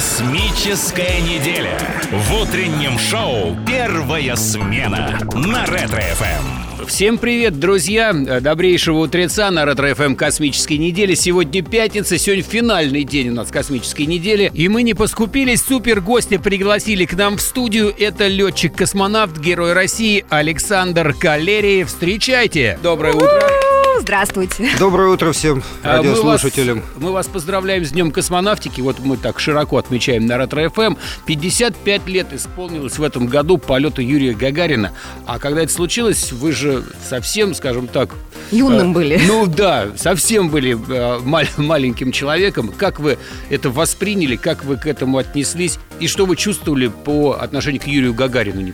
Космическая неделя. В утреннем шоу «Первая смена» на Ретро-ФМ. Всем привет, друзья! Добрейшего утреца на Ретро-ФМ Космической недели. Сегодня пятница, сегодня финальный день у нас Космической недели. И мы не поскупились, супер гостя пригласили к нам в студию. Это летчик-космонавт, герой России Александр Калери. Встречайте! Доброе утро! Здравствуйте. Доброе утро всем радиослушателям. Мы вас, мы вас поздравляем с Днем космонавтики. Вот мы так широко отмечаем на Ретро-ФМ. 55 лет исполнилось в этом году полета Юрия Гагарина. А когда это случилось, вы же совсем, скажем так... Юным э, были. Ну да, совсем были э, мал- маленьким человеком. Как вы это восприняли, как вы к этому отнеслись? И что вы чувствовали по отношению к Юрию Гагарину?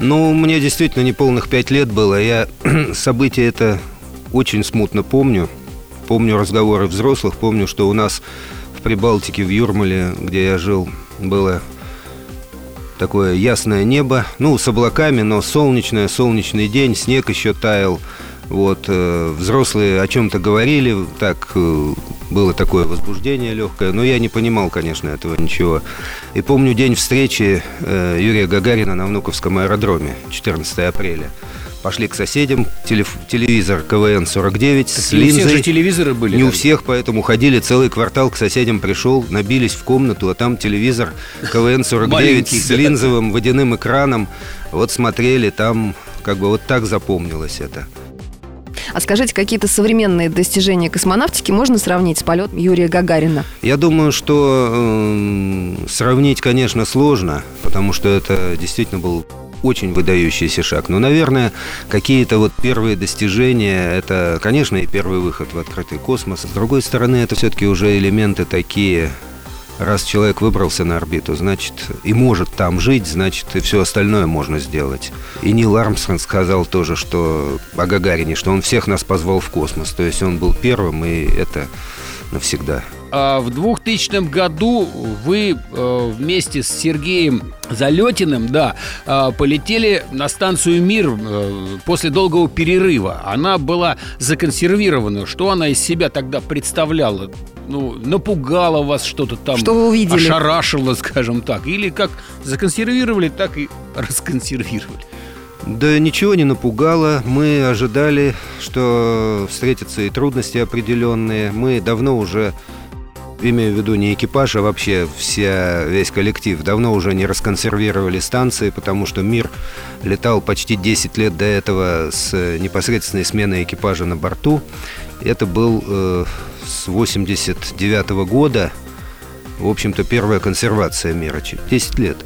Ну, мне действительно неполных пять лет было. Я события это очень смутно помню. Помню разговоры взрослых, помню, что у нас в Прибалтике, в Юрмале, где я жил, было такое ясное небо, ну, с облаками, но солнечное, солнечный день, снег еще таял. Вот, э, взрослые о чем-то говорили, так э, было такое возбуждение легкое, но я не понимал, конечно, этого ничего. И помню день встречи э, Юрия Гагарина на Внуковском аэродроме, 14 апреля. Пошли к соседям, телеф- телевизор КВН-49 с Не у всех же линзой. телевизоры были. Не у даже. всех, поэтому ходили целый квартал к соседям, пришел, набились в комнату, а там телевизор КВН-49 Маленький, с да. линзовым водяным экраном. Вот смотрели, там как бы вот так запомнилось это. А скажите, какие-то современные достижения космонавтики можно сравнить с полетом Юрия Гагарина? Я думаю, что эм, сравнить, конечно, сложно, потому что это действительно был очень выдающийся шаг. Но, наверное, какие-то вот первые достижения, это, конечно, и первый выход в открытый космос. С другой стороны, это все-таки уже элементы такие, раз человек выбрался на орбиту, значит, и может там жить, значит, и все остальное можно сделать. И Нил Армстронг сказал тоже, что о Гагарине, что он всех нас позвал в космос. То есть он был первым, и это навсегда. А в 2000 году вы э, вместе с Сергеем Залетиным, да, э, полетели на станцию «Мир» э, после долгого перерыва. Она была законсервирована. Что она из себя тогда представляла? Ну, напугало вас что-то там? Что вы увидели? Ошарашило, скажем так. Или как законсервировали, так и расконсервировали. Да ничего не напугало. Мы ожидали, что встретятся и трудности определенные. Мы давно уже, имею в виду не экипаж, а вообще вся, весь коллектив, давно уже не расконсервировали станции, потому что мир летал почти 10 лет до этого с непосредственной сменой экипажа на борту. Это был э, с 89 года, в общем-то, первая консервация мира. Ч- 10 лет.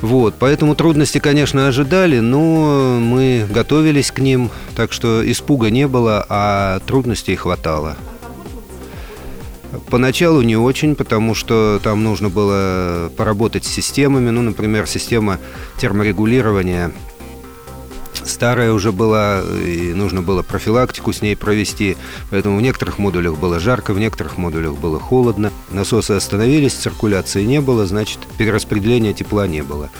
Вот, поэтому трудности, конечно, ожидали, но мы готовились к ним, так что испуга не было, а трудностей хватало. Поначалу не очень, потому что там нужно было поработать с системами, ну, например, система терморегулирования старая уже была, и нужно было профилактику с ней провести, поэтому в некоторых модулях было жарко, в некоторых модулях было холодно. Насосы остановились, циркуляции не было, значит, перераспределения тепла не было.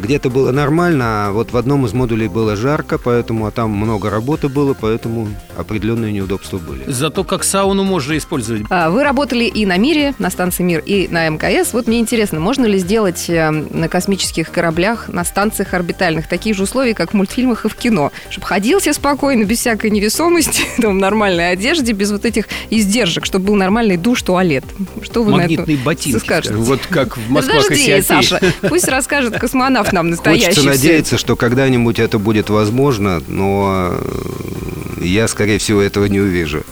Где-то было нормально, а вот в одном из модулей было жарко, поэтому, а там много работы было, поэтому определенные неудобства были. Зато как сауну можно использовать. А, Вы работали и на Мире, на станции Мир, и на МКС. Вот мне интересно, можно ли сделать э, на космических кораблях, на станциях орбитальных такие же условия, как в мультфильмах и в кино? Чтобы ходил себе спокойно, без всякой невесомости, там, в нормальной одежде, без вот этих издержек, чтобы был нормальный душ, туалет. Что вы Магнитные на это ботинки. скажете? Вот как в Подожди, Москва-Кассиопее. Саша, пусть расскажет космонавт нам настоящий. Хочется всё надеяться, что когда-нибудь это будет возможно, но э, я, скорее всего, этого не увижу.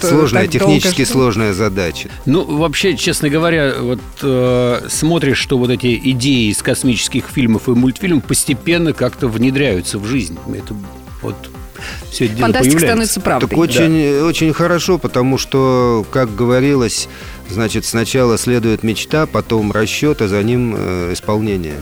Сложная, так технически сложная задача. Ну, вообще, честно говоря, вот э, смотришь, что вот эти идеи из космических фильмов и мультфильмов постепенно как-то внедряются в жизнь. Это вот все это дело Фантастика становится правдой. Так очень, очень хорошо, потому что, как говорилось, значит, сначала следует мечта, потом расчет, а за ним э, исполнение.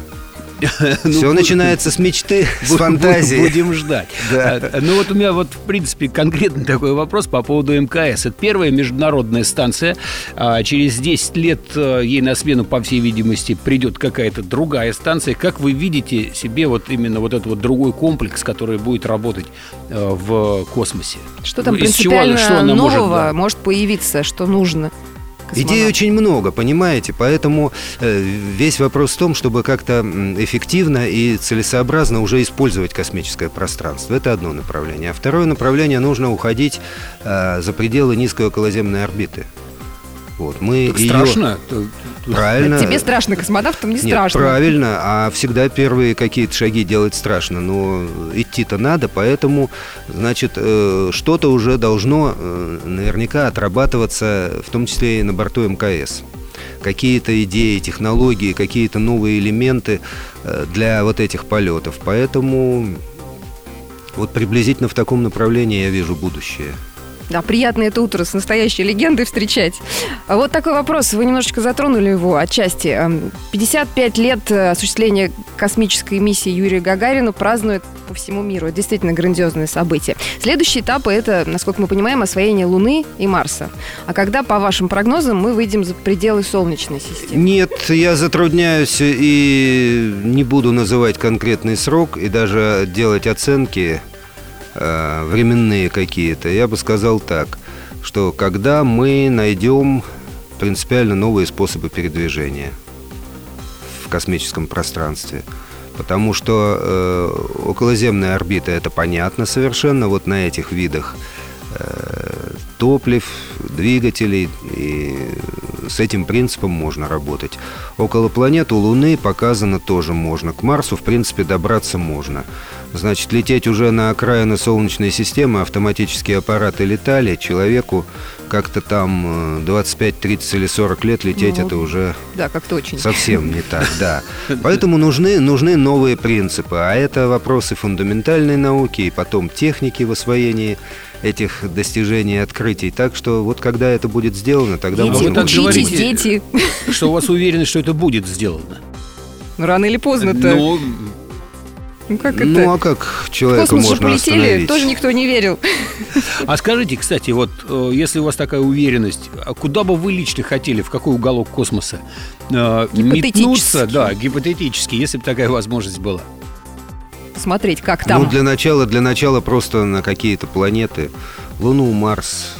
Ну, Все начинается с мечты, с фантазии. Будем ждать. Да. А, Ну вот у меня вот, в принципе, конкретный такой вопрос по поводу МКС. Это первая международная станция. А, Через 10 лет э, ей на смену, по всей видимости, придет какая-то другая станция. Как вы видите себе вот именно вот этот вот другой комплекс, который будет работать э, в космосе? Что там Ну, чего- принципиально что она может, нового да? может, появиться, что нужно Идей очень много, понимаете? Поэтому э, весь вопрос в том, чтобы как-то эффективно и целесообразно уже использовать космическое пространство. Это одно направление. А второе направление нужно уходить э, за пределы низкой околоземной орбиты. Вот, мы так ее... страшно? Правильно. Тебе страшно, космонавтам не Нет, страшно. правильно, а всегда первые какие-то шаги делать страшно, но идти-то надо, поэтому, значит, э, что-то уже должно э, наверняка отрабатываться, в том числе и на борту МКС какие-то идеи, технологии, какие-то новые элементы э, для вот этих полетов. Поэтому вот приблизительно в таком направлении я вижу будущее. Да, приятно это утро с настоящей легендой встречать. Вот такой вопрос, вы немножечко затронули его отчасти. 55 эм, лет э, осуществления космической миссии Юрия Гагарина празднуют по всему миру. Это действительно грандиозное событие. Следующий этап – это, насколько мы понимаем, освоение Луны и Марса. А когда, по вашим прогнозам, мы выйдем за пределы Солнечной системы? Нет, я затрудняюсь и не буду называть конкретный срок и даже делать оценки Э, временные какие-то, я бы сказал так, что когда мы найдем принципиально новые способы передвижения в космическом пространстве. Потому что э, околоземная орбита это понятно совершенно вот на этих видах э, топлив, двигателей и с этим принципом можно работать. Около планеты Луны показано тоже можно. К Марсу, в принципе, добраться можно. Значит, лететь уже на окраины Солнечной системы, автоматические аппараты летали, человеку как-то там 25, э, 30 или 40 лет лететь ну, это уже да, как-то очень. совсем не так, да. Поэтому нужны, нужны новые принципы, а это вопросы фундаментальной науки и потом техники в освоении этих достижений и открытий. Так что вот когда это будет сделано, тогда дети, можно... Учитесь, говорите, дети. Что у вас уверены, что это будет сделано? Ну, рано или поздно-то. Ну, ну как это? Ну а как человека Космос можно же полетели, остановить? тоже никто не верил. А скажите, кстати, вот э, если у вас такая уверенность, а куда бы вы лично хотели, в какой уголок космоса э, метнуться? Да, гипотетически, если бы такая возможность была. Смотреть, как там. Ну, для начала, для начала просто на какие-то планеты. Луну, Марс,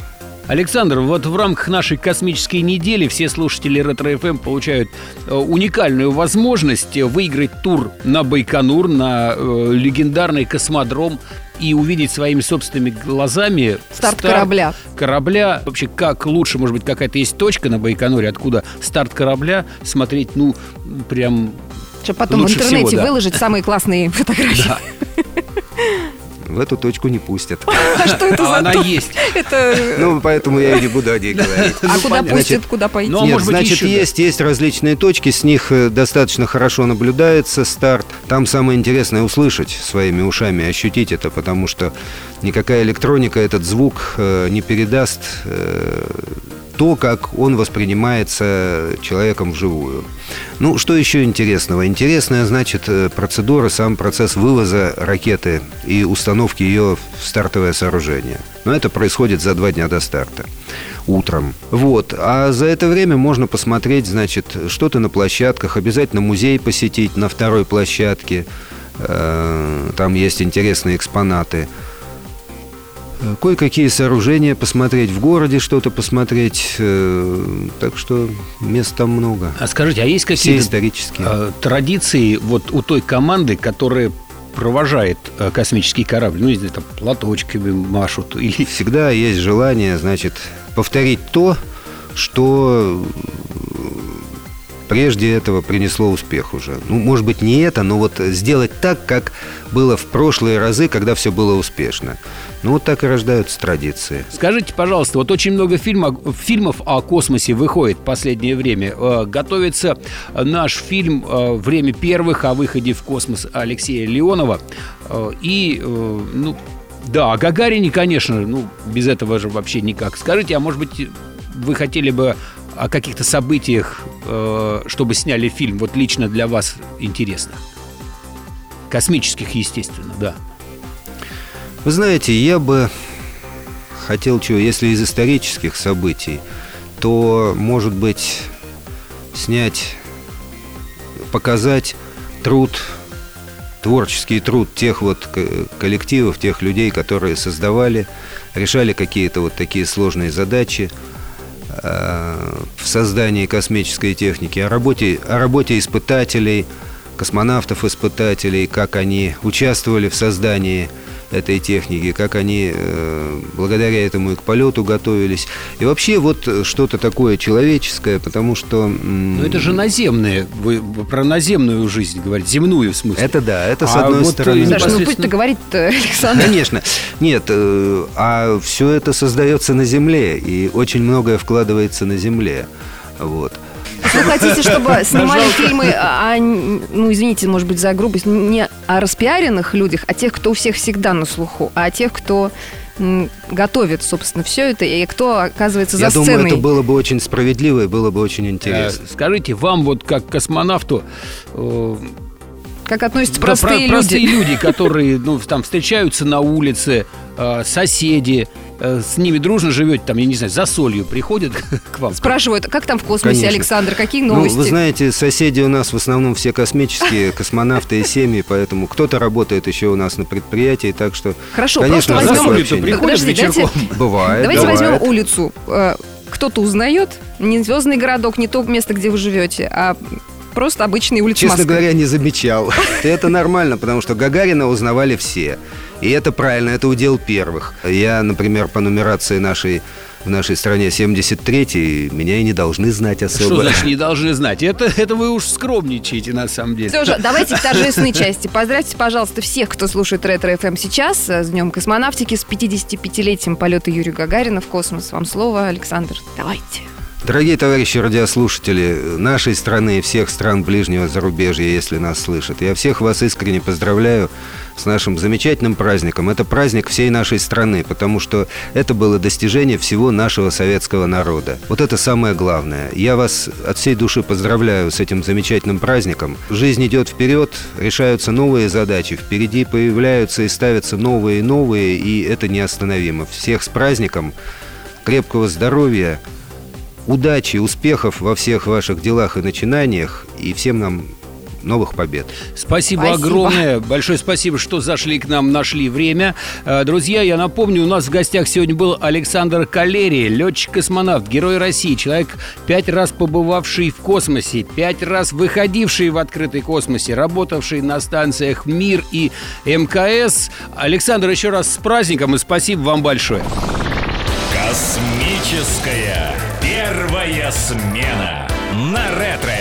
Александр, вот в рамках нашей космической недели все слушатели Ретро ФМ получают э, уникальную возможность выиграть тур на Байконур, на э, легендарный космодром и увидеть своими собственными глазами старт, старт корабля. Корабля. Вообще, как лучше, может быть, какая-то есть точка на Байконуре, откуда старт корабля смотреть, ну, прям чтобы потом Лучше в интернете всего, да. выложить самые классные фотографии. Да в эту точку не пустят. А что это за Она есть. Ну, поэтому я и не буду о ней говорить. А куда пустят, куда пойти? Ну, а Нет, значит, есть, есть различные точки, с них э, достаточно хорошо наблюдается старт. Там самое интересное услышать своими ушами, ощутить это, потому что никакая электроника этот звук э, не передаст э, то, как он воспринимается человеком вживую. Ну, что еще интересного? Интересная, значит, э, процедура, сам процесс вывоза ракеты и установки ее в стартовое сооружение. Но это происходит за два дня до старта утром. Вот. А за это время можно посмотреть, значит, что-то на площадках, обязательно музей посетить на второй площадке. Э, там есть интересные экспонаты кое-какие сооружения посмотреть, в городе что-то посмотреть. Э, так что мест там много. А скажите, а есть какие-то исторические э, традиции вот у той команды, которая провожает э, космический корабль? Ну, если там платочками машут или... Всегда есть желание, значит, повторить то, что прежде этого принесло успех уже. Ну, может быть, не это, но вот сделать так, как было в прошлые разы, когда все было успешно. Ну, вот так и рождаются традиции. Скажите, пожалуйста, вот очень много фильмов, фильмов о космосе выходит в последнее время. Э, готовится наш фильм э, «Время первых» о выходе в космос Алексея Леонова. Э, и, ну, да, о Гагарине, конечно, ну, без этого же вообще никак. Скажите, а может быть, вы хотели бы о каких-то событиях, э, чтобы сняли фильм, вот лично для вас интересно? Космических, естественно, да. Вы знаете, я бы хотел чего, если из исторических событий, то, может быть, снять, показать труд, творческий труд тех вот коллективов, тех людей, которые создавали, решали какие-то вот такие сложные задачи – в создании космической техники, о работе, о работе испытателей, космонавтов-испытателей, как они участвовали в создании этой техники, как они э, благодаря этому и к полету готовились. И вообще вот что-то такое человеческое, потому что... Но это же наземное, вы про наземную жизнь говорите, земную в смысле. Это да, это с а одной вот стороны... Саша, ну пусть ты говорит Александр. Конечно. Нет, э, а все это создается на Земле, и очень многое вкладывается на Земле. Вот. Вы хотите, чтобы снимали фильмы, а, ну, извините, может быть, за грубость, не о распиаренных людях, а тех, кто у всех всегда на слуху, а о тех, кто готовит, собственно, все это, и кто оказывается за Я сценой. Я думаю, это было бы очень справедливо и было бы очень интересно. Э, скажите, вам вот как космонавту... Э, как относятся простые да, люди? Простые люди, которые ну, там встречаются на улице, э, соседи, с ними дружно живете, там, я не знаю, за солью приходят к вам? Спрашивают, как там в космосе, Конечно. Александр, какие новости? Ну, вы знаете, соседи у нас в основном все космические, космонавты и семьи, поэтому кто-то работает еще у нас на предприятии, так что... Хорошо, конечно, просто возьмем... улицу приходят вечерком. Бывает, Давайте возьмем улицу. Э, кто-то узнает, не звездный городок, не то место, где вы живете, а просто обычные улицы Честно Москвы. говоря, не замечал. Это нормально, потому что Гагарина узнавали все. И это правильно, это удел первых. Я, например, по нумерации нашей в нашей стране 73-й, меня и не должны знать особо. Что значит не должны знать? Это, это вы уж скромничаете, на самом деле. Все же, давайте к торжественной части. Поздравьте, пожалуйста, всех, кто слушает Ретро-ФМ сейчас с Днем космонавтики, с 55-летием полета Юрия Гагарина в космос. Вам слово, Александр. Давайте. Дорогие товарищи радиослушатели нашей страны и всех стран ближнего зарубежья, если нас слышат, я всех вас искренне поздравляю с нашим замечательным праздником. Это праздник всей нашей страны, потому что это было достижение всего нашего советского народа. Вот это самое главное. Я вас от всей души поздравляю с этим замечательным праздником. Жизнь идет вперед, решаются новые задачи, впереди появляются и ставятся новые и новые, и это неостановимо. Всех с праздником, крепкого здоровья, удачи, успехов во всех ваших делах и начинаниях, и всем нам новых побед. Спасибо, спасибо огромное. Большое спасибо, что зашли к нам, нашли время. Э, друзья, я напомню, у нас в гостях сегодня был Александр Калерий, летчик-космонавт, герой России, человек, пять раз побывавший в космосе, пять раз выходивший в открытый космосе, работавший на станциях МИР и МКС. Александр, еще раз с праздником и спасибо вам большое. Космическая смена на Ретро-ФМ.